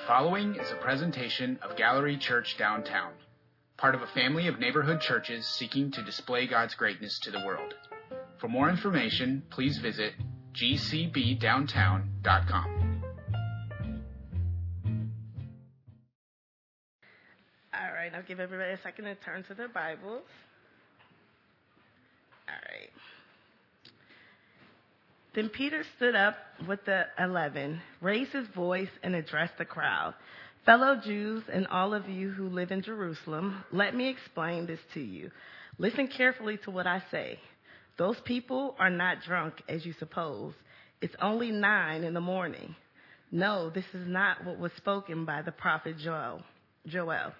The following is a presentation of Gallery Church Downtown, part of a family of neighborhood churches seeking to display God's greatness to the world. For more information, please visit gcbdowntown.com. All right, I'll give everybody a second to turn to their Bibles. All right. Then Peter stood up with the eleven, raised his voice, and addressed the crowd. Fellow Jews and all of you who live in Jerusalem, let me explain this to you. Listen carefully to what I say. Those people are not drunk as you suppose. It's only nine in the morning. No, this is not what was spoken by the prophet Joel. Joel.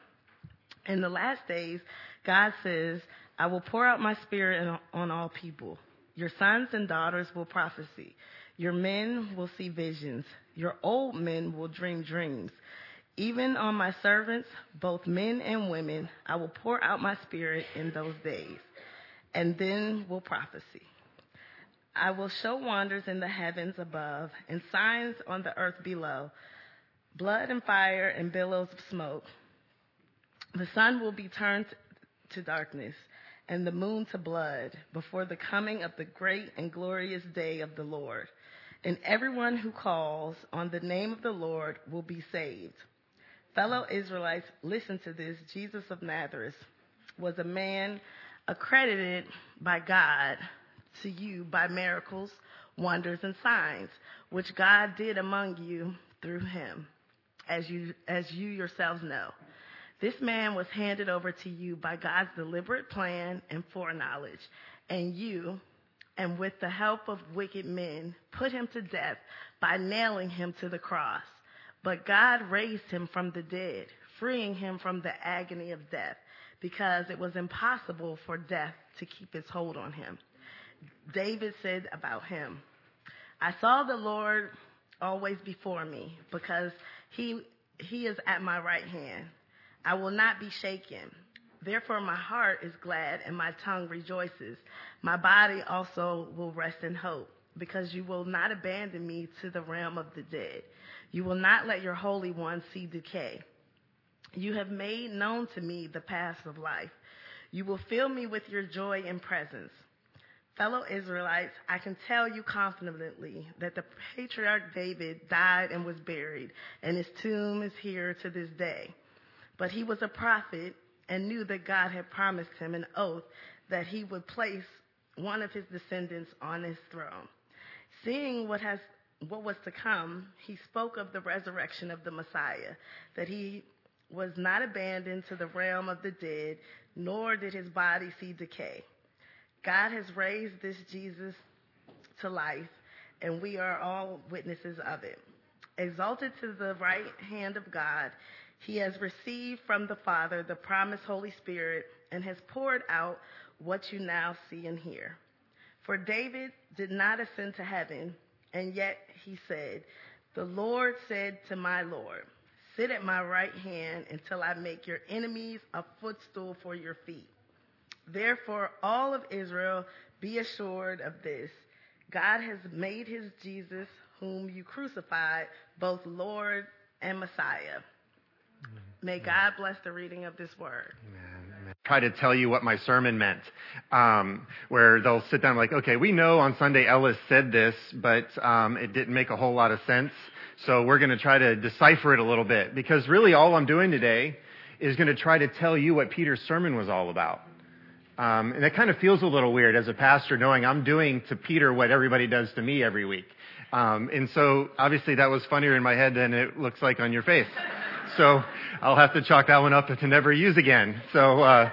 In the last days, God says, I will pour out my spirit on all people. Your sons and daughters will prophesy. Your men will see visions. Your old men will dream dreams. Even on my servants, both men and women, I will pour out my spirit in those days, and then will prophesy. I will show wonders in the heavens above and signs on the earth below blood and fire and billows of smoke. The sun will be turned to darkness and the moon to blood before the coming of the great and glorious day of the Lord. And everyone who calls on the name of the Lord will be saved. Fellow Israelites, listen to this. Jesus of Nazareth was a man accredited by God to you by miracles, wonders, and signs, which God did among you through him, as you, as you yourselves know. This man was handed over to you by God's deliberate plan and foreknowledge, and you, and with the help of wicked men, put him to death by nailing him to the cross. But God raised him from the dead, freeing him from the agony of death, because it was impossible for death to keep its hold on him. David said about him, I saw the Lord always before me, because he, he is at my right hand. I will not be shaken. Therefore, my heart is glad and my tongue rejoices. My body also will rest in hope, because you will not abandon me to the realm of the dead. You will not let your Holy One see decay. You have made known to me the paths of life. You will fill me with your joy and presence. Fellow Israelites, I can tell you confidently that the patriarch David died and was buried, and his tomb is here to this day. But he was a prophet and knew that God had promised him an oath that he would place one of his descendants on his throne. Seeing what has what was to come, he spoke of the resurrection of the Messiah, that he was not abandoned to the realm of the dead, nor did his body see decay. God has raised this Jesus to life, and we are all witnesses of it. Exalted to the right hand of God, he has received from the Father the promised Holy Spirit and has poured out what you now see and hear. For David did not ascend to heaven, and yet he said, The Lord said to my Lord, Sit at my right hand until I make your enemies a footstool for your feet. Therefore, all of Israel, be assured of this God has made his Jesus, whom you crucified, both Lord and Messiah. May God bless the reading of this word. Amen. Try to tell you what my sermon meant, um, where they'll sit down like, okay, we know on Sunday Ellis said this, but um, it didn't make a whole lot of sense. So we're going to try to decipher it a little bit because really all I'm doing today is going to try to tell you what Peter's sermon was all about. Um, and it kind of feels a little weird as a pastor knowing I'm doing to Peter what everybody does to me every week. Um, and so obviously that was funnier in my head than it looks like on your face. So I'll have to chalk that one up to never use again. So, uh,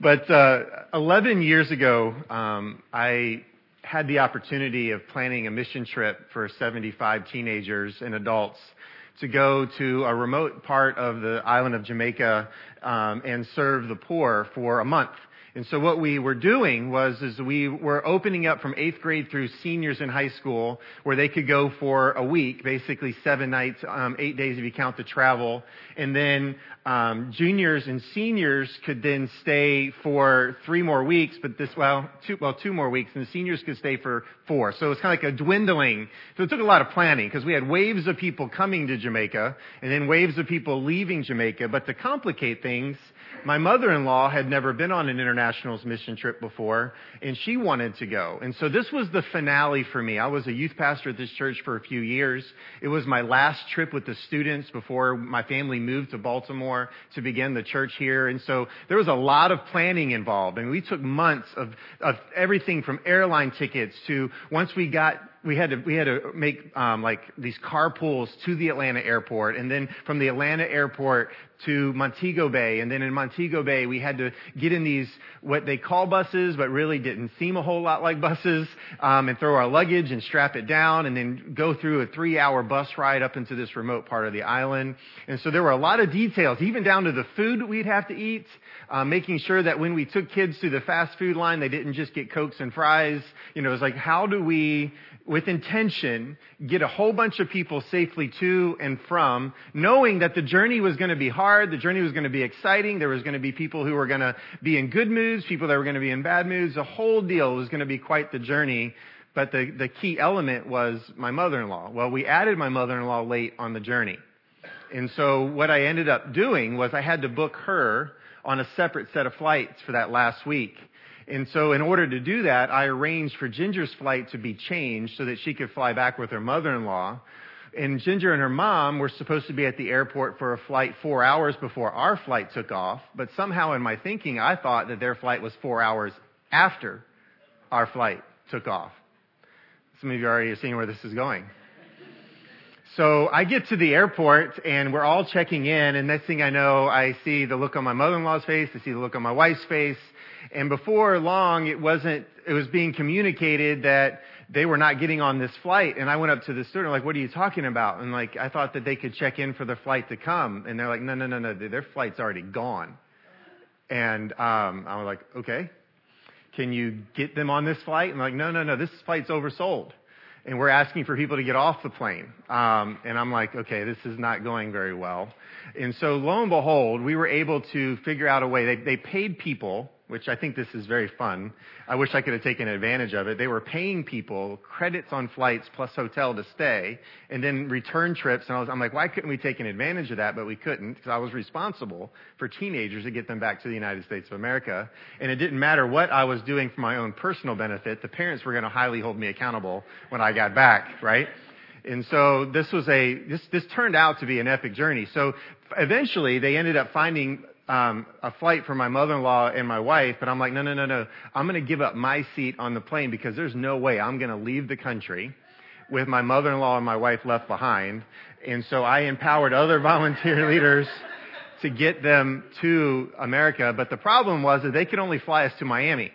but uh, 11 years ago, um, I had the opportunity of planning a mission trip for 75 teenagers and adults to go to a remote part of the island of Jamaica um, and serve the poor for a month. And so what we were doing was, is we were opening up from eighth grade through seniors in high school, where they could go for a week, basically seven nights, um, eight days if you count the travel, and then um, juniors and seniors could then stay for three more weeks, but this well, two well two more weeks, and the seniors could stay for four. So it's kind of like a dwindling. So it took a lot of planning because we had waves of people coming to Jamaica, and then waves of people leaving Jamaica. But to complicate things, my mother-in-law had never been on an international mission trip before, and she wanted to go. And so this was the finale for me. I was a youth pastor at this church for a few years. It was my last trip with the students before my family moved to Baltimore to begin the church here. And so there was a lot of planning involved. And we took months of, of everything from airline tickets to once we got we had to we had to make um, like these carpools to the Atlanta airport, and then from the Atlanta airport to Montego Bay, and then in Montego Bay we had to get in these what they call buses, but really didn't seem a whole lot like buses, um, and throw our luggage and strap it down, and then go through a three-hour bus ride up into this remote part of the island. And so there were a lot of details, even down to the food we'd have to eat, uh, making sure that when we took kids to the fast food line, they didn't just get cokes and fries. You know, it was like how do we with intention, get a whole bunch of people safely to and from, knowing that the journey was going to be hard, the journey was going to be exciting, there was going to be people who were going to be in good moods, people that were going to be in bad moods, the whole deal was going to be quite the journey. But the, the key element was my mother-in-law. Well, we added my mother-in-law late on the journey. And so what I ended up doing was I had to book her on a separate set of flights for that last week. And so in order to do that, I arranged for Ginger's flight to be changed so that she could fly back with her mother-in-law. And Ginger and her mom were supposed to be at the airport for a flight four hours before our flight took off. But somehow in my thinking, I thought that their flight was four hours after our flight took off. Some of you already are seeing where this is going. So I get to the airport and we're all checking in and next thing I know, I see the look on my mother-in-law's face, I see the look on my wife's face, and before long, it wasn't, it was being communicated that they were not getting on this flight. And I went up to the student, like, what are you talking about? And like, I thought that they could check in for the flight to come. And they're like, no, no, no, no, their flight's already gone. And, um, I was like, okay. Can you get them on this flight? And like, no, no, no, this flight's oversold. And we're asking for people to get off the plane. Um, and I'm like, okay, this is not going very well. And so lo and behold, we were able to figure out a way. They, they paid people which I think this is very fun. I wish I could have taken advantage of it. They were paying people credits on flights plus hotel to stay and then return trips. And I was, I'm like, why couldn't we take an advantage of that? But we couldn't because I was responsible for teenagers to get them back to the United States of America. And it didn't matter what I was doing for my own personal benefit. The parents were going to highly hold me accountable when I got back, right? And so this was a, this, this turned out to be an epic journey. So eventually they ended up finding um, a flight for my mother-in-law and my wife, but I'm like, no, no, no, no. I'm going to give up my seat on the plane because there's no way I'm going to leave the country with my mother-in-law and my wife left behind. And so I empowered other volunteer leaders to get them to America. But the problem was that they could only fly us to Miami.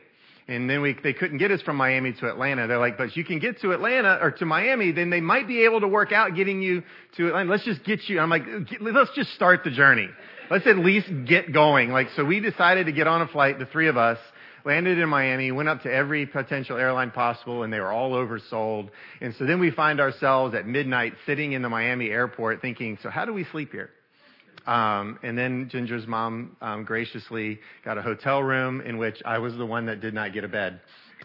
And then we, they couldn't get us from Miami to Atlanta. They're like, but you can get to Atlanta or to Miami, then they might be able to work out getting you to Atlanta. Let's just get you. I'm like, let's just start the journey. Let's at least get going. Like, so we decided to get on a flight, the three of us, landed in Miami, went up to every potential airline possible, and they were all oversold. And so then we find ourselves at midnight sitting in the Miami airport thinking, so how do we sleep here? Um, and then Ginger's mom um, graciously got a hotel room in which I was the one that did not get a bed.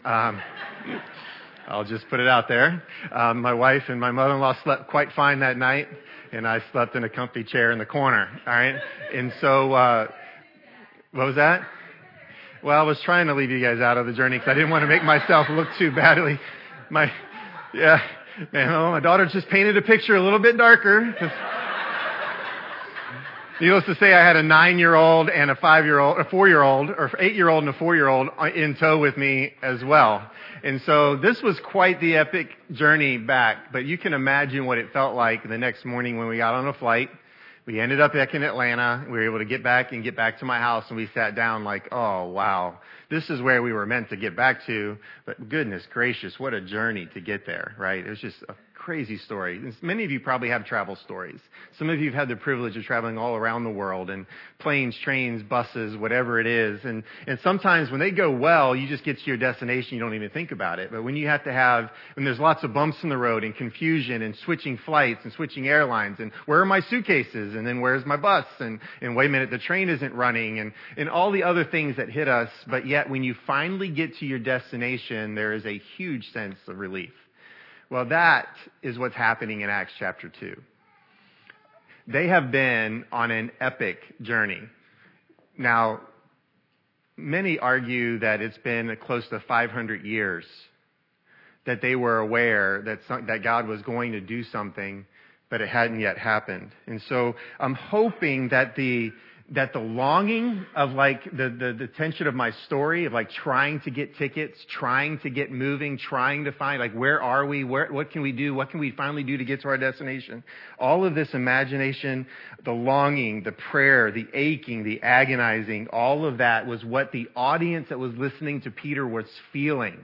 Um, I'll just put it out there. Um, my wife and my mother-in-law slept quite fine that night, and I slept in a comfy chair in the corner. All right, and so uh, what was that? Well, I was trying to leave you guys out of the journey because I didn't want to make myself look too badly. My, yeah, man, my daughter just painted a picture a little bit darker. Needless to say, I had a nine-year-old and a five-year-old, a four-year-old, or eight-year-old and a four-year-old in tow with me as well. And so this was quite the epic journey back, but you can imagine what it felt like the next morning when we got on a flight. We ended up back in Atlanta. We were able to get back and get back to my house and we sat down like, oh wow, this is where we were meant to get back to. But goodness gracious, what a journey to get there, right? It was just a crazy story. Many of you probably have travel stories. Some of you have had the privilege of traveling all around the world and planes, trains, buses, whatever it is. And, and sometimes when they go well, you just get to your destination, you don't even think about it. But when you have to have, when there's lots of bumps in the road and confusion and switching flights and switching airlines and where are my suitcases and then where's my bus and, and wait a minute, the train isn't running and, and all the other things that hit us. But yet when you finally get to your destination, there is a huge sense of relief. Well, that is what's happening in Acts chapter 2. They have been on an epic journey. Now, many argue that it's been close to 500 years that they were aware that, some, that God was going to do something, but it hadn't yet happened. And so I'm hoping that the that the longing of like the, the, the tension of my story of like trying to get tickets, trying to get moving, trying to find like where are we, where, what can we do, what can we finally do to get to our destination? All of this imagination, the longing, the prayer, the aching, the agonizing, all of that was what the audience that was listening to Peter was feeling.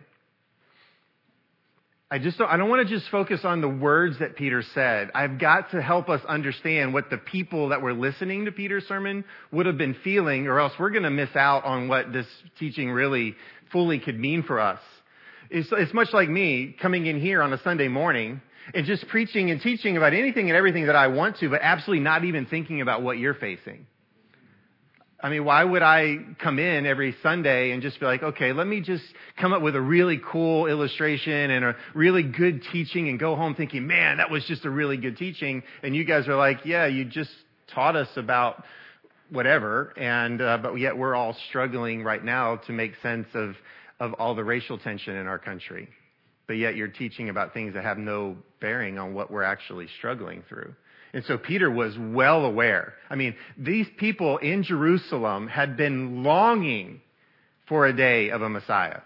I just don't, I don't want to just focus on the words that Peter said. I've got to help us understand what the people that were listening to Peter's sermon would have been feeling, or else we're going to miss out on what this teaching really fully could mean for us. It's, it's much like me coming in here on a Sunday morning and just preaching and teaching about anything and everything that I want to, but absolutely not even thinking about what you're facing. I mean, why would I come in every Sunday and just be like, okay, let me just come up with a really cool illustration and a really good teaching and go home thinking, man, that was just a really good teaching. And you guys are like, yeah, you just taught us about whatever. And, uh, but yet we're all struggling right now to make sense of, of all the racial tension in our country. But yet you're teaching about things that have no bearing on what we're actually struggling through. And so Peter was well aware. I mean, these people in Jerusalem had been longing for a day of a Messiah.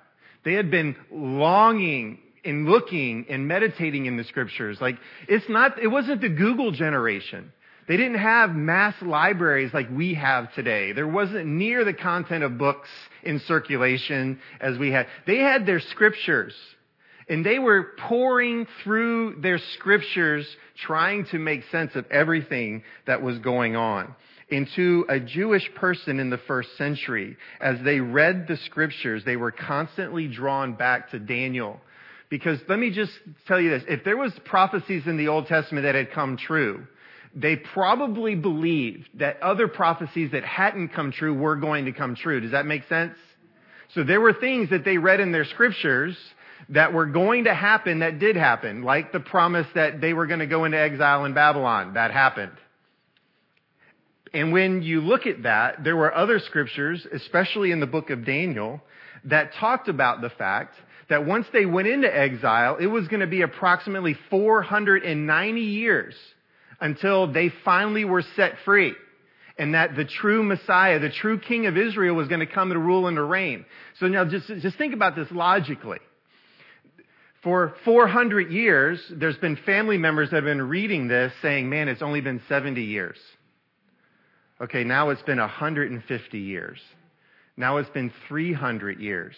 They had been longing and looking and meditating in the scriptures. Like, it's not, it wasn't the Google generation. They didn't have mass libraries like we have today. There wasn't near the content of books in circulation as we had. They had their scriptures. And they were pouring through their scriptures, trying to make sense of everything that was going on. And to a Jewish person in the first century, as they read the scriptures, they were constantly drawn back to Daniel. Because let me just tell you this, if there was prophecies in the Old Testament that had come true, they probably believed that other prophecies that hadn't come true were going to come true. Does that make sense? So there were things that they read in their scriptures that were going to happen that did happen, like the promise that they were going to go into exile in Babylon. That happened. And when you look at that, there were other scriptures, especially in the book of Daniel, that talked about the fact that once they went into exile, it was going to be approximately 490 years until they finally were set free. And that the true Messiah, the true King of Israel was going to come to rule and to reign. So now just, just think about this logically. For 400 years, there's been family members that have been reading this saying, man, it's only been 70 years. Okay, now it's been 150 years. Now it's been 300 years.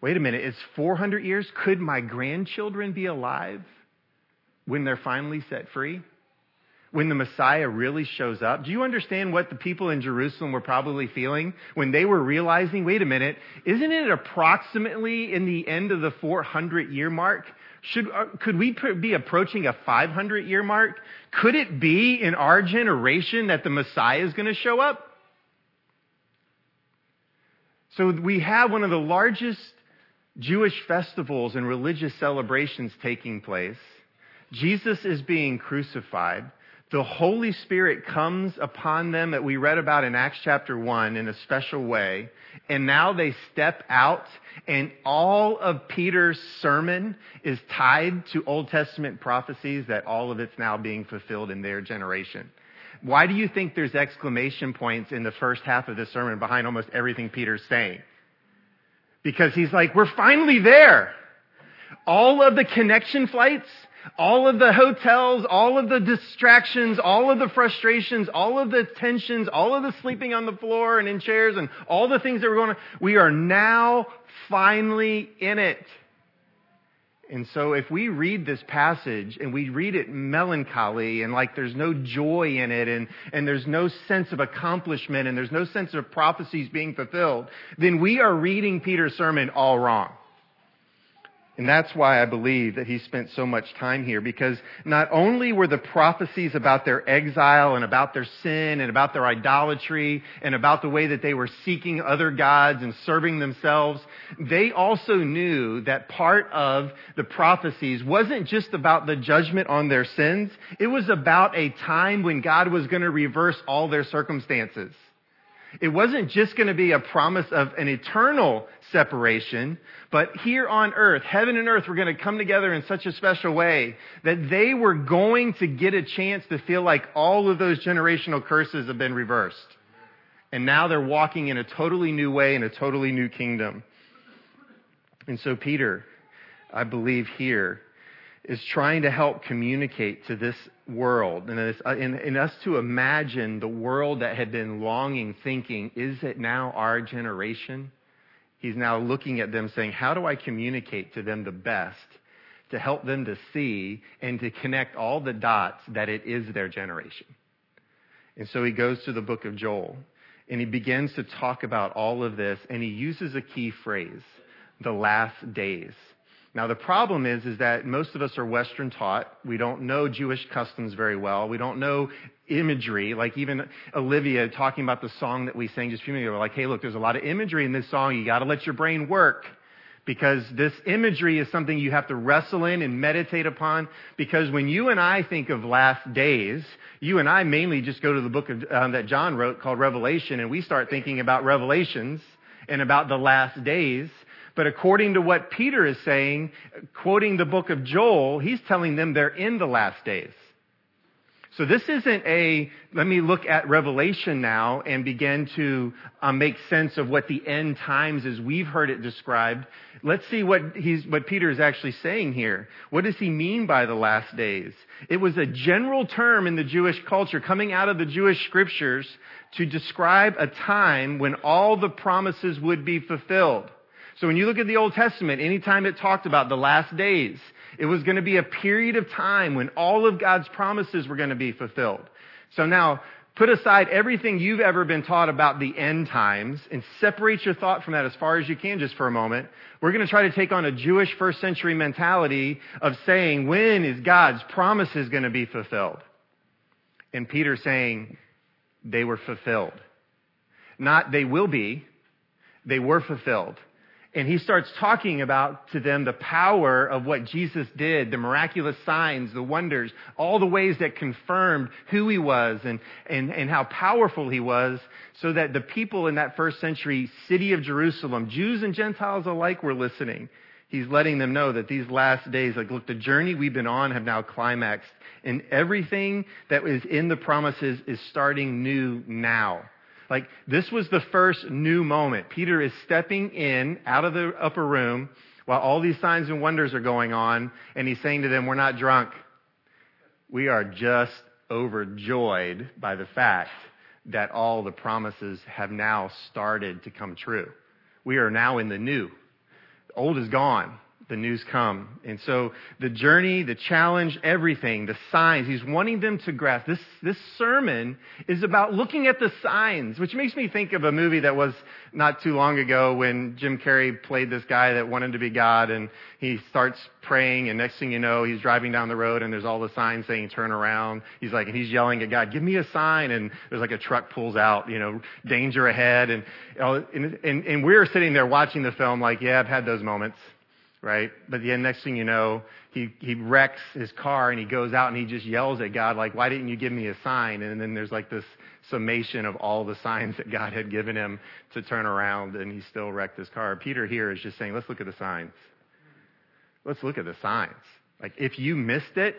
Wait a minute, it's 400 years? Could my grandchildren be alive when they're finally set free? When the Messiah really shows up? Do you understand what the people in Jerusalem were probably feeling when they were realizing, wait a minute, isn't it approximately in the end of the 400 year mark? Should, uh, could we be approaching a 500 year mark? Could it be in our generation that the Messiah is going to show up? So we have one of the largest Jewish festivals and religious celebrations taking place. Jesus is being crucified the Holy Spirit comes upon them that we read about in Acts chapter 1 in a special way. And now they step out and all of Peter's sermon is tied to Old Testament prophecies that all of it's now being fulfilled in their generation. Why do you think there's exclamation points in the first half of this sermon behind almost everything Peter's saying? Because he's like, we're finally there. All of the connection flights, all of the hotels, all of the distractions, all of the frustrations, all of the tensions, all of the sleeping on the floor and in chairs and all the things that were going on, we are now finally in it. And so if we read this passage and we read it melancholy and like there's no joy in it and, and there's no sense of accomplishment and there's no sense of prophecies being fulfilled, then we are reading Peter's sermon all wrong. And that's why I believe that he spent so much time here because not only were the prophecies about their exile and about their sin and about their idolatry and about the way that they were seeking other gods and serving themselves, they also knew that part of the prophecies wasn't just about the judgment on their sins. It was about a time when God was going to reverse all their circumstances. It wasn't just going to be a promise of an eternal separation, but here on earth, heaven and earth were going to come together in such a special way that they were going to get a chance to feel like all of those generational curses have been reversed. And now they're walking in a totally new way in a totally new kingdom. And so Peter, I believe here, is trying to help communicate to this world and, this, uh, in, in us to imagine the world that had been longing, thinking, is it now our generation? He's now looking at them saying, how do I communicate to them the best to help them to see and to connect all the dots that it is their generation? And so he goes to the book of Joel and he begins to talk about all of this and he uses a key phrase, the last days. Now the problem is, is that most of us are Western taught. We don't know Jewish customs very well. We don't know imagery. Like even Olivia talking about the song that we sang just a few minutes ago. Like, hey, look, there's a lot of imagery in this song. You got to let your brain work because this imagery is something you have to wrestle in and meditate upon. Because when you and I think of last days, you and I mainly just go to the book of, um, that John wrote called Revelation, and we start thinking about Revelations and about the last days. But according to what Peter is saying, quoting the book of Joel, he's telling them they're in the last days. So this isn't a, let me look at Revelation now and begin to um, make sense of what the end times as we've heard it described. Let's see what he's, what Peter is actually saying here. What does he mean by the last days? It was a general term in the Jewish culture coming out of the Jewish scriptures to describe a time when all the promises would be fulfilled. So when you look at the Old Testament, anytime it talked about the last days, it was going to be a period of time when all of God's promises were going to be fulfilled. So now, put aside everything you've ever been taught about the end times and separate your thought from that as far as you can just for a moment. We're going to try to take on a Jewish first century mentality of saying, when is God's promises going to be fulfilled? And Peter saying, they were fulfilled. Not they will be, they were fulfilled. And he starts talking about to them the power of what Jesus did, the miraculous signs, the wonders, all the ways that confirmed who he was and, and, and how powerful he was, so that the people in that first century city of Jerusalem, Jews and Gentiles alike, were listening. He's letting them know that these last days, like, look, the journey we've been on have now climaxed, and everything that was in the promises is starting new now. Like, this was the first new moment. Peter is stepping in out of the upper room while all these signs and wonders are going on, and he's saying to them, We're not drunk. We are just overjoyed by the fact that all the promises have now started to come true. We are now in the new. The old is gone the news come. And so the journey, the challenge, everything, the signs, he's wanting them to grasp. This, this sermon is about looking at the signs, which makes me think of a movie that was not too long ago when Jim Carrey played this guy that wanted to be God and he starts praying and next thing you know, he's driving down the road and there's all the signs saying turn around. He's like, and he's yelling at God, give me a sign. And there's like a truck pulls out, you know, danger ahead. And, and, and, and we're sitting there watching the film like, yeah, I've had those moments right? But then next thing you know, he, he wrecks his car and he goes out and he just yells at God, like, why didn't you give me a sign? And then there's like this summation of all the signs that God had given him to turn around and he still wrecked his car. Peter here is just saying, let's look at the signs. Let's look at the signs. Like, if you missed it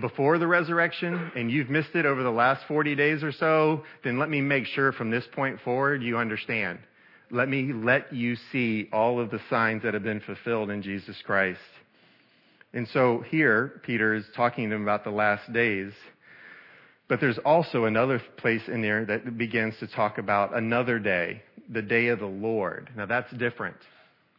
before the resurrection and you've missed it over the last 40 days or so, then let me make sure from this point forward you understand let me let you see all of the signs that have been fulfilled in Jesus Christ. And so here, Peter is talking to them about the last days. But there's also another place in there that begins to talk about another day, the day of the Lord. Now that's different.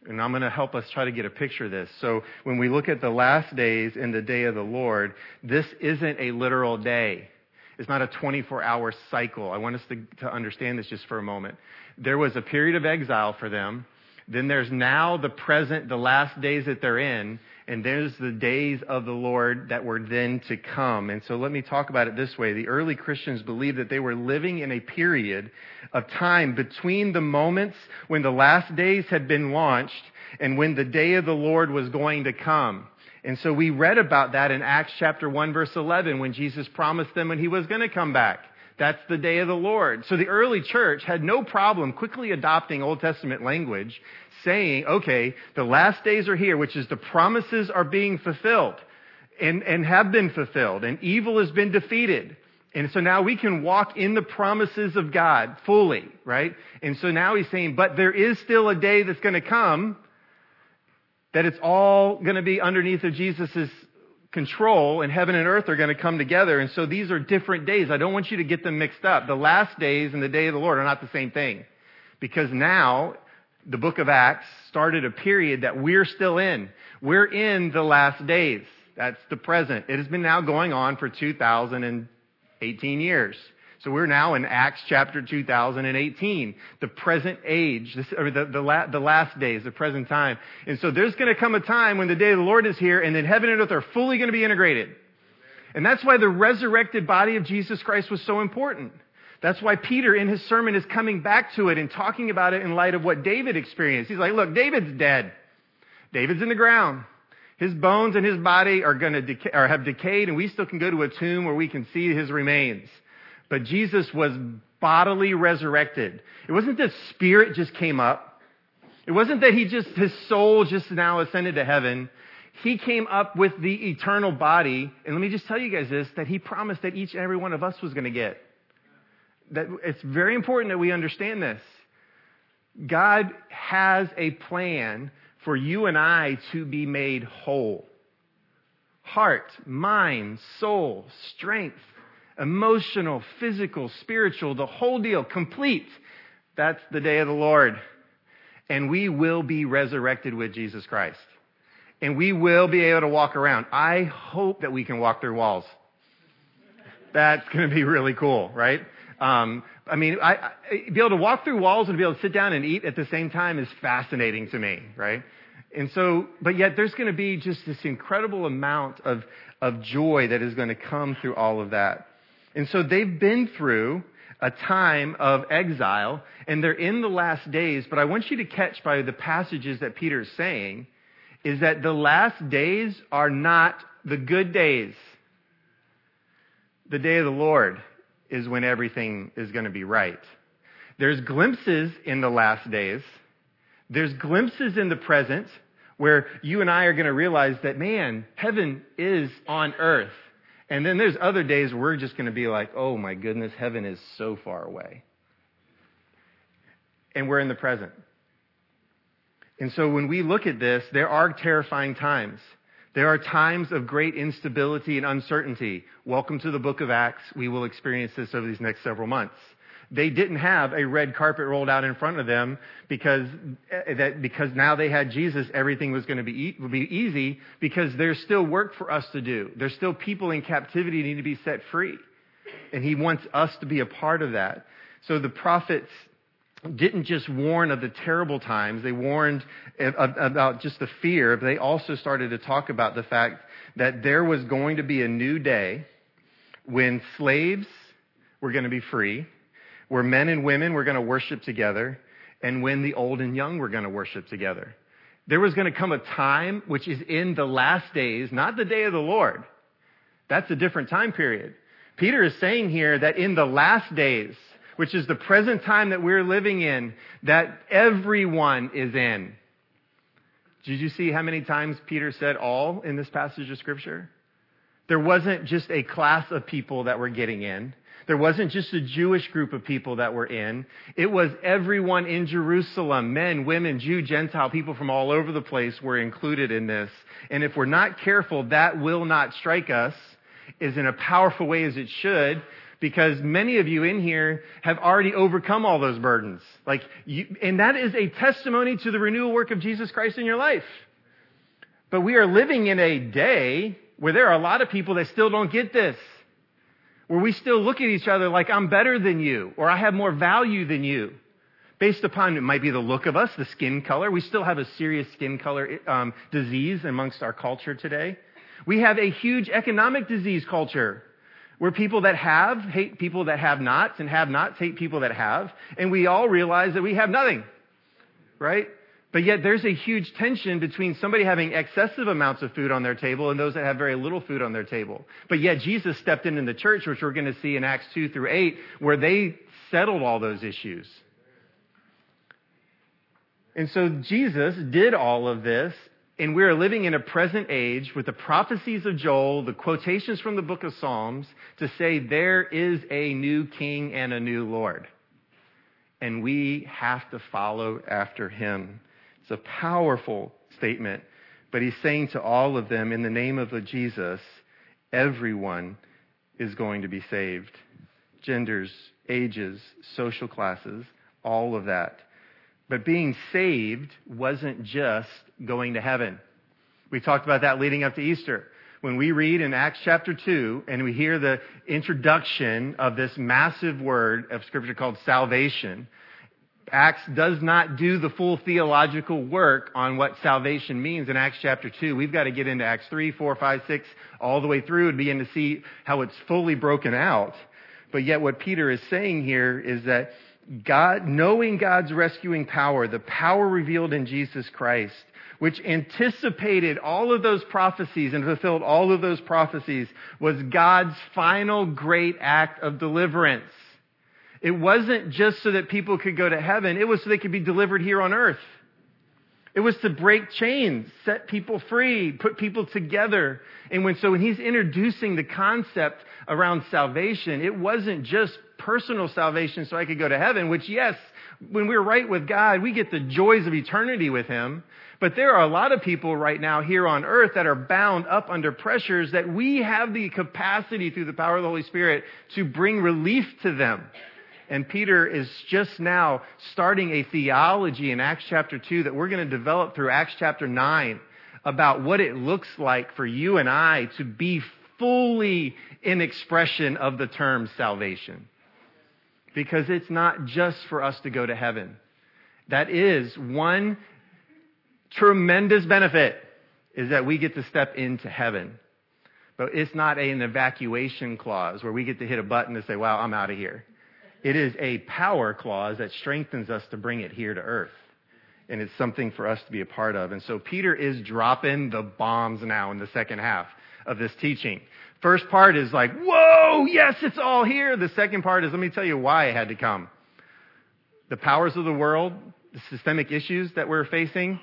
And I'm going to help us try to get a picture of this. So when we look at the last days and the day of the Lord, this isn't a literal day. It's not a 24 hour cycle. I want us to, to understand this just for a moment. There was a period of exile for them. Then there's now the present, the last days that they're in, and there's the days of the Lord that were then to come. And so let me talk about it this way. The early Christians believed that they were living in a period of time between the moments when the last days had been launched and when the day of the Lord was going to come. And so we read about that in Acts chapter 1 verse 11 when Jesus promised them when he was going to come back. That's the day of the Lord. So the early church had no problem quickly adopting Old Testament language, saying, okay, the last days are here, which is the promises are being fulfilled and, and have been fulfilled, and evil has been defeated. And so now we can walk in the promises of God fully, right? And so now he's saying, but there is still a day that's going to come that it's all going to be underneath of Jesus' control and heaven and earth are going to come together. And so these are different days. I don't want you to get them mixed up. The last days and the day of the Lord are not the same thing. Because now the book of Acts started a period that we're still in. We're in the last days. That's the present. It has been now going on for 2018 years. So we're now in Acts chapter 2018, the present age, this, or the, the, la, the last days, the present time. And so there's going to come a time when the day of the Lord is here and then heaven and earth are fully going to be integrated. And that's why the resurrected body of Jesus Christ was so important. That's why Peter in his sermon is coming back to it and talking about it in light of what David experienced. He's like, look, David's dead. David's in the ground. His bones and his body are going to decay, or have decayed and we still can go to a tomb where we can see his remains. But Jesus was bodily resurrected. It wasn't that spirit just came up. It wasn't that he just, his soul just now ascended to heaven. He came up with the eternal body. And let me just tell you guys this, that he promised that each and every one of us was going to get. That it's very important that we understand this. God has a plan for you and I to be made whole. Heart, mind, soul, strength, emotional, physical, spiritual, the whole deal, complete. That's the day of the Lord. And we will be resurrected with Jesus Christ. And we will be able to walk around. I hope that we can walk through walls. That's going to be really cool, right? Um, I mean, I, I, be able to walk through walls and be able to sit down and eat at the same time is fascinating to me, right? And so, but yet there's going to be just this incredible amount of, of joy that is going to come through all of that. And so they've been through a time of exile and they're in the last days, but I want you to catch by the passages that Peter is saying is that the last days are not the good days. The day of the Lord is when everything is going to be right. There's glimpses in the last days. There's glimpses in the present where you and I are going to realize that, man, heaven is on earth. And then there's other days we're just going to be like, oh my goodness, heaven is so far away. And we're in the present. And so when we look at this, there are terrifying times. There are times of great instability and uncertainty. Welcome to the book of Acts. We will experience this over these next several months. They didn't have a red carpet rolled out in front of them because eh, that because now they had Jesus, everything was going to be would be easy because there's still work for us to do. There's still people in captivity need to be set free, and He wants us to be a part of that. So the prophets didn't just warn of the terrible times, they warned about just the fear, but they also started to talk about the fact that there was going to be a new day when slaves were going to be free where men and women were going to worship together and when the old and young were going to worship together. There was going to come a time which is in the last days, not the day of the Lord. That's a different time period. Peter is saying here that in the last days, which is the present time that we're living in, that everyone is in. Did you see how many times Peter said all in this passage of scripture? There wasn't just a class of people that were getting in. There wasn't just a Jewish group of people that were in. It was everyone in Jerusalem. Men, women, Jew, Gentile, people from all over the place were included in this. And if we're not careful, that will not strike us. is in a powerful way as it should because many of you in here have already overcome all those burdens. Like you, and that is a testimony to the renewal work of Jesus Christ in your life. But we are living in a day where there are a lot of people that still don't get this. Where we still look at each other like I'm better than you or I have more value than you. Based upon, it might be the look of us, the skin color. We still have a serious skin color um, disease amongst our culture today. We have a huge economic disease culture where people that have hate people that have nots and have nots hate people that have. And we all realize that we have nothing. Right? But yet there's a huge tension between somebody having excessive amounts of food on their table and those that have very little food on their table. But yet Jesus stepped in in the church, which we're going to see in Acts 2 through 8, where they settled all those issues. And so Jesus did all of this, and we are living in a present age with the prophecies of Joel, the quotations from the book of Psalms, to say there is a new king and a new Lord. And we have to follow after him. It's a powerful statement, but he's saying to all of them, in the name of Jesus, everyone is going to be saved. Genders, ages, social classes, all of that. But being saved wasn't just going to heaven. We talked about that leading up to Easter. When we read in Acts chapter 2 and we hear the introduction of this massive word of scripture called salvation, Acts does not do the full theological work on what salvation means in Acts chapter 2. We've got to get into Acts 3, 4, 5, 6, all the way through and begin to see how it's fully broken out. But yet what Peter is saying here is that God, knowing God's rescuing power, the power revealed in Jesus Christ, which anticipated all of those prophecies and fulfilled all of those prophecies, was God's final great act of deliverance. It wasn't just so that people could go to heaven, it was so they could be delivered here on earth. It was to break chains, set people free, put people together. And when, so when he's introducing the concept around salvation, it wasn't just personal salvation so I could go to heaven, which yes, when we're right with God, we get the joys of eternity with him. But there are a lot of people right now here on earth that are bound up under pressures that we have the capacity through the power of the Holy Spirit to bring relief to them. And Peter is just now starting a theology in Acts chapter 2 that we're going to develop through Acts chapter 9 about what it looks like for you and I to be fully in expression of the term salvation. Because it's not just for us to go to heaven. That is one tremendous benefit is that we get to step into heaven. But it's not an evacuation clause where we get to hit a button to say, wow, I'm out of here. It is a power clause that strengthens us to bring it here to earth. And it's something for us to be a part of. And so Peter is dropping the bombs now in the second half of this teaching. First part is like, whoa, yes, it's all here. The second part is, let me tell you why it had to come. The powers of the world, the systemic issues that we're facing,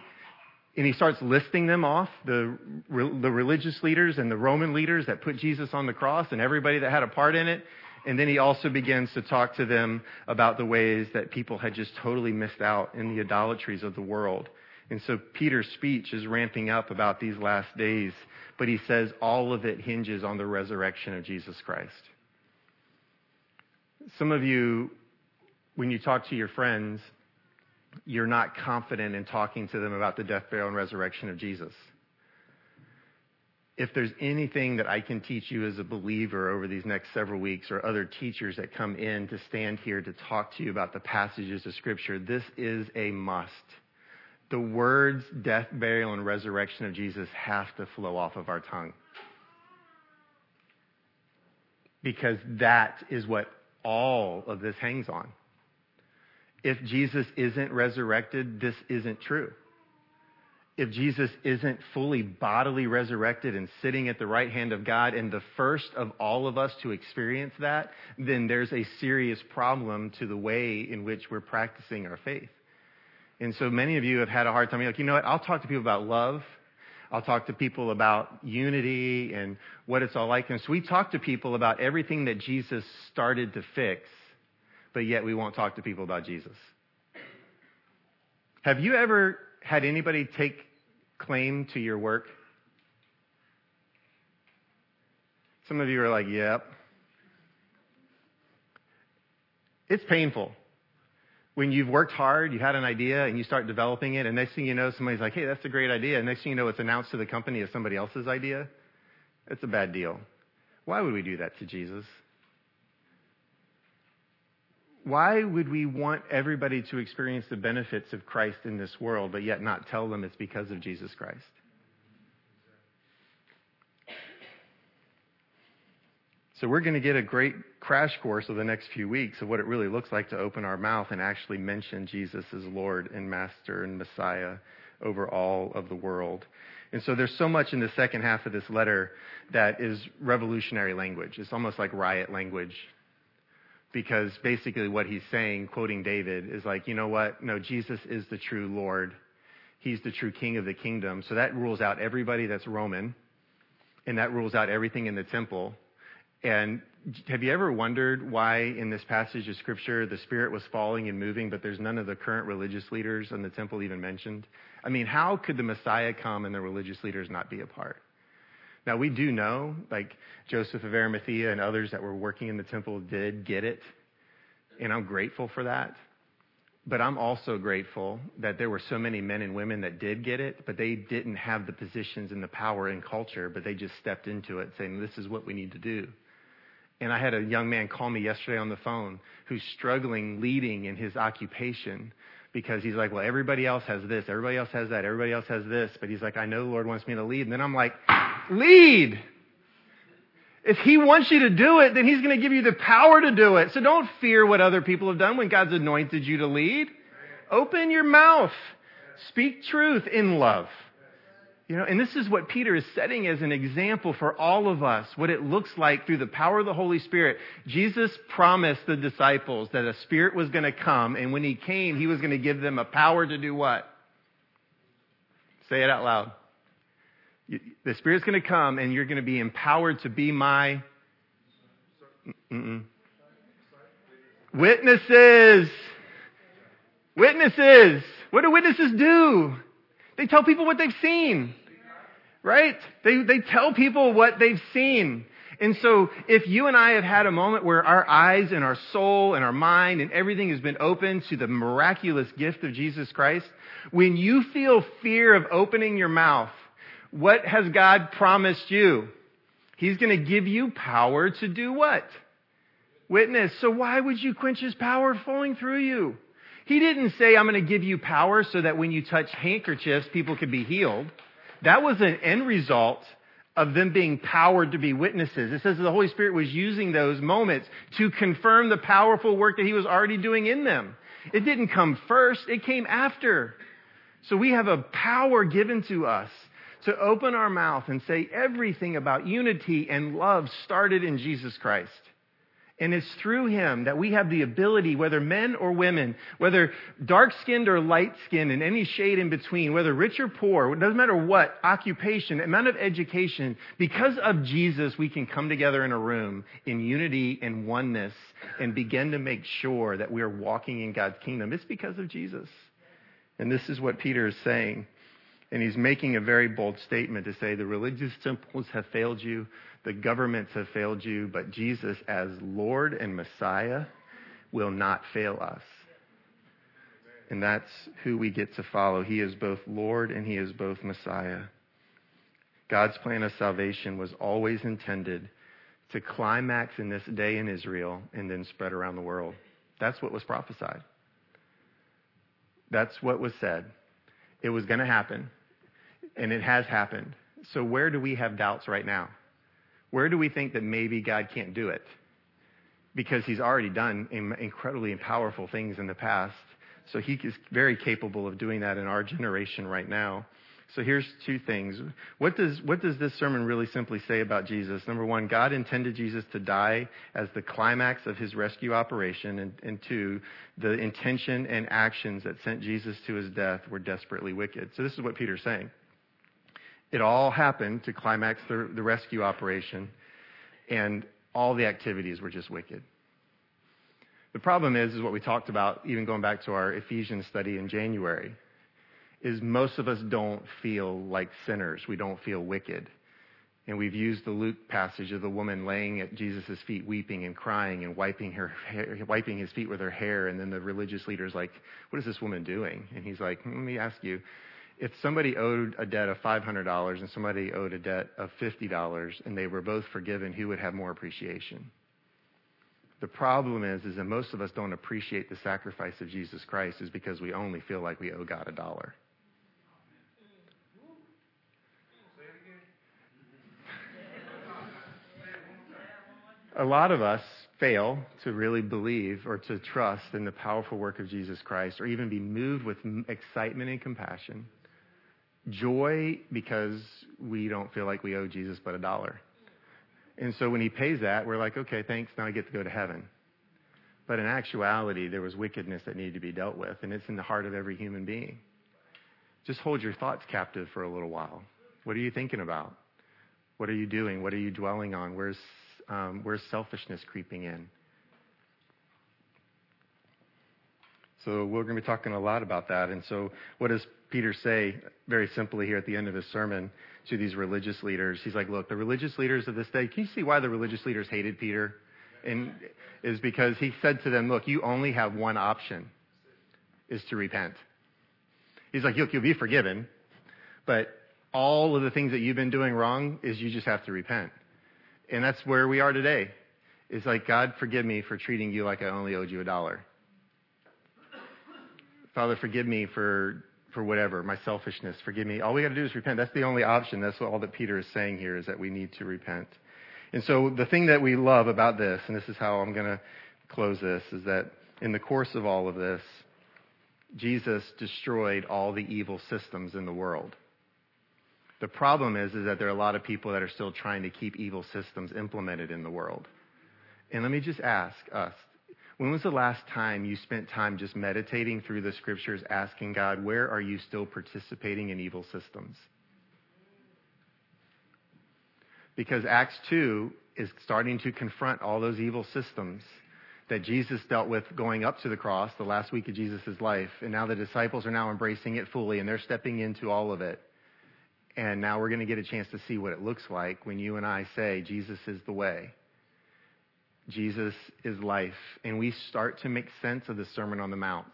and he starts listing them off the, the religious leaders and the Roman leaders that put Jesus on the cross and everybody that had a part in it. And then he also begins to talk to them about the ways that people had just totally missed out in the idolatries of the world. And so Peter's speech is ramping up about these last days, but he says all of it hinges on the resurrection of Jesus Christ. Some of you, when you talk to your friends, you're not confident in talking to them about the death, burial, and resurrection of Jesus if there's anything that I can teach you as a believer over these next several weeks or other teachers that come in to stand here to talk to you about the passages of scripture, this is a must. The words death, burial, and resurrection of Jesus have to flow off of our tongue. Because that is what all of this hangs on. If Jesus isn't resurrected, this isn't true if Jesus isn't fully bodily resurrected and sitting at the right hand of God and the first of all of us to experience that, then there's a serious problem to the way in which we're practicing our faith. And so many of you have had a hard time. Like, you know what? I'll talk to people about love. I'll talk to people about unity and what it's all like. And so we talk to people about everything that Jesus started to fix, but yet we won't talk to people about Jesus. Have you ever had anybody take claim to your work? Some of you are like, yep. It's painful. When you've worked hard, you had an idea, and you start developing it, and next thing you know, somebody's like, hey, that's a great idea. And next thing you know, it's announced to the company as somebody else's idea. It's a bad deal. Why would we do that to Jesus? Why would we want everybody to experience the benefits of Christ in this world, but yet not tell them it's because of Jesus Christ? So we're going to get a great crash course of the next few weeks of what it really looks like to open our mouth and actually mention Jesus as Lord and Master and Messiah over all of the world. And so there's so much in the second half of this letter that is revolutionary language. It's almost like riot language. Because basically what he's saying, quoting David, is like, you know what? No, Jesus is the true Lord. He's the true King of the kingdom. So that rules out everybody that's Roman. And that rules out everything in the temple and have you ever wondered why in this passage of scripture the Spirit was falling and moving, but there's none of the current religious leaders in the temple even mentioned? I mean, how could the Messiah come and the religious leaders not be a part? Now, we do know, like Joseph of Arimathea and others that were working in the temple did get it, and I'm grateful for that. But I'm also grateful that there were so many men and women that did get it, but they didn't have the positions and the power and culture, but they just stepped into it saying, this is what we need to do. And I had a young man call me yesterday on the phone who's struggling leading in his occupation because he's like, well, everybody else has this, everybody else has that, everybody else has this. But he's like, I know the Lord wants me to lead. And then I'm like, lead! If he wants you to do it, then he's going to give you the power to do it. So don't fear what other people have done when God's anointed you to lead. Open your mouth. Speak truth in love. You know, and this is what Peter is setting as an example for all of us, what it looks like through the power of the Holy Spirit. Jesus promised the disciples that a spirit was going to come, and when he came, he was going to give them a power to do what? Say it out loud. The Spirit's going to come, and you're going to be empowered to be my Mm-mm. witnesses. Witnesses. What do witnesses do? They tell people what they've seen. Right? They, they tell people what they've seen. And so if you and I have had a moment where our eyes and our soul and our mind and everything has been open to the miraculous gift of Jesus Christ, when you feel fear of opening your mouth, what has God promised you? He's going to give you power to do what? Witness. So why would you quench his power flowing through you? He didn't say, I'm going to give you power so that when you touch handkerchiefs, people can be healed. That was an end result of them being powered to be witnesses. It says the Holy Spirit was using those moments to confirm the powerful work that He was already doing in them. It didn't come first, it came after. So we have a power given to us to open our mouth and say everything about unity and love started in Jesus Christ. And it's through him that we have the ability, whether men or women, whether dark skinned or light skinned, and any shade in between, whether rich or poor, it doesn't matter what, occupation, amount of education, because of Jesus, we can come together in a room in unity and oneness and begin to make sure that we are walking in God's kingdom. It's because of Jesus. And this is what Peter is saying. And he's making a very bold statement to say the religious temples have failed you, the governments have failed you, but Jesus, as Lord and Messiah, will not fail us. And that's who we get to follow. He is both Lord and He is both Messiah. God's plan of salvation was always intended to climax in this day in Israel and then spread around the world. That's what was prophesied. That's what was said. It was going to happen, and it has happened. So, where do we have doubts right now? Where do we think that maybe God can't do it? Because he's already done incredibly powerful things in the past. So he is very capable of doing that in our generation right now. So here's two things. What does, what does this sermon really simply say about Jesus? Number one, God intended Jesus to die as the climax of his rescue operation. And, and two, the intention and actions that sent Jesus to his death were desperately wicked. So this is what Peter's saying. It all happened to climax the, the rescue operation, and all the activities were just wicked. The problem is, is what we talked about, even going back to our Ephesians study in January, is most of us don't feel like sinners. We don't feel wicked. And we've used the Luke passage of the woman laying at Jesus' feet, weeping and crying and wiping her hair, wiping his feet with her hair. And then the religious leader's like, "What is this woman doing?" And he's like, "Let me ask you: If somebody owed a debt of $500 and somebody owed a debt of $50, and they were both forgiven, who would have more appreciation?" The problem is, is that most of us don't appreciate the sacrifice of Jesus Christ, is because we only feel like we owe God a dollar. A lot of us fail to really believe or to trust in the powerful work of Jesus Christ or even be moved with excitement and compassion. Joy because we don't feel like we owe Jesus but a dollar. And so when he pays that, we're like, okay, thanks, now I get to go to heaven. But in actuality, there was wickedness that needed to be dealt with, and it's in the heart of every human being. Just hold your thoughts captive for a little while. What are you thinking about? What are you doing? What are you dwelling on? Where's um, where's selfishness creeping in? So we're going to be talking a lot about that. And so what does Peter say very simply here at the end of his sermon to these religious leaders? He's like, look, the religious leaders of this day, can you see why the religious leaders hated Peter? And is because he said to them, look, you only have one option is to repent. He's like, look, you'll be forgiven, but all of the things that you've been doing wrong is you just have to repent. And that's where we are today. It's like, God, forgive me for treating you like I only owed you a dollar. Father, forgive me for, for whatever, my selfishness. Forgive me. All we got to do is repent. That's the only option. That's what all that Peter is saying here is that we need to repent. And so the thing that we love about this, and this is how I'm going to close this, is that in the course of all of this, Jesus destroyed all the evil systems in the world. The problem is, is that there are a lot of people that are still trying to keep evil systems implemented in the world. And let me just ask us, when was the last time you spent time just meditating through the scriptures, asking God, where are you still participating in evil systems? Because Acts 2 is starting to confront all those evil systems that Jesus dealt with going up to the cross the last week of Jesus' life. And now the disciples are now embracing it fully and they're stepping into all of it. And now we're going to get a chance to see what it looks like when you and I say, Jesus is the way. Jesus is life. And we start to make sense of the Sermon on the Mount.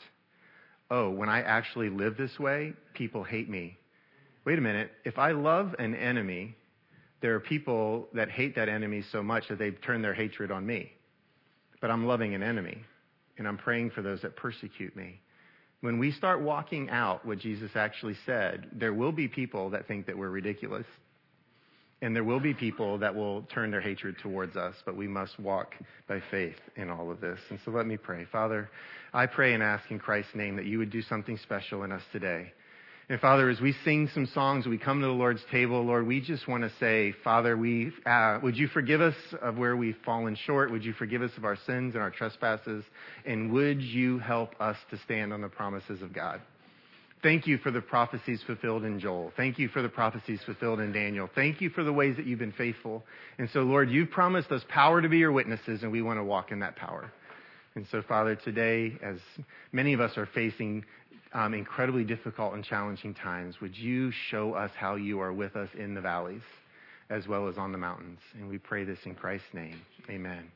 Oh, when I actually live this way, people hate me. Wait a minute. If I love an enemy, there are people that hate that enemy so much that they turn their hatred on me. But I'm loving an enemy, and I'm praying for those that persecute me. When we start walking out what Jesus actually said, there will be people that think that we're ridiculous. And there will be people that will turn their hatred towards us, but we must walk by faith in all of this. And so let me pray. Father, I pray and ask in Christ's name that you would do something special in us today. And Father, as we sing some songs, we come to the Lord's table, Lord, we just want to say, Father, we, uh, would you forgive us of where we've fallen short? Would you forgive us of our sins and our trespasses? And would you help us to stand on the promises of God? Thank you for the prophecies fulfilled in Joel. Thank you for the prophecies fulfilled in Daniel. Thank you for the ways that you've been faithful. And so, Lord, you've promised us power to be your witnesses, and we want to walk in that power. And so, Father, today, as many of us are facing um, incredibly difficult and challenging times, would you show us how you are with us in the valleys as well as on the mountains? And we pray this in Christ's name. Amen.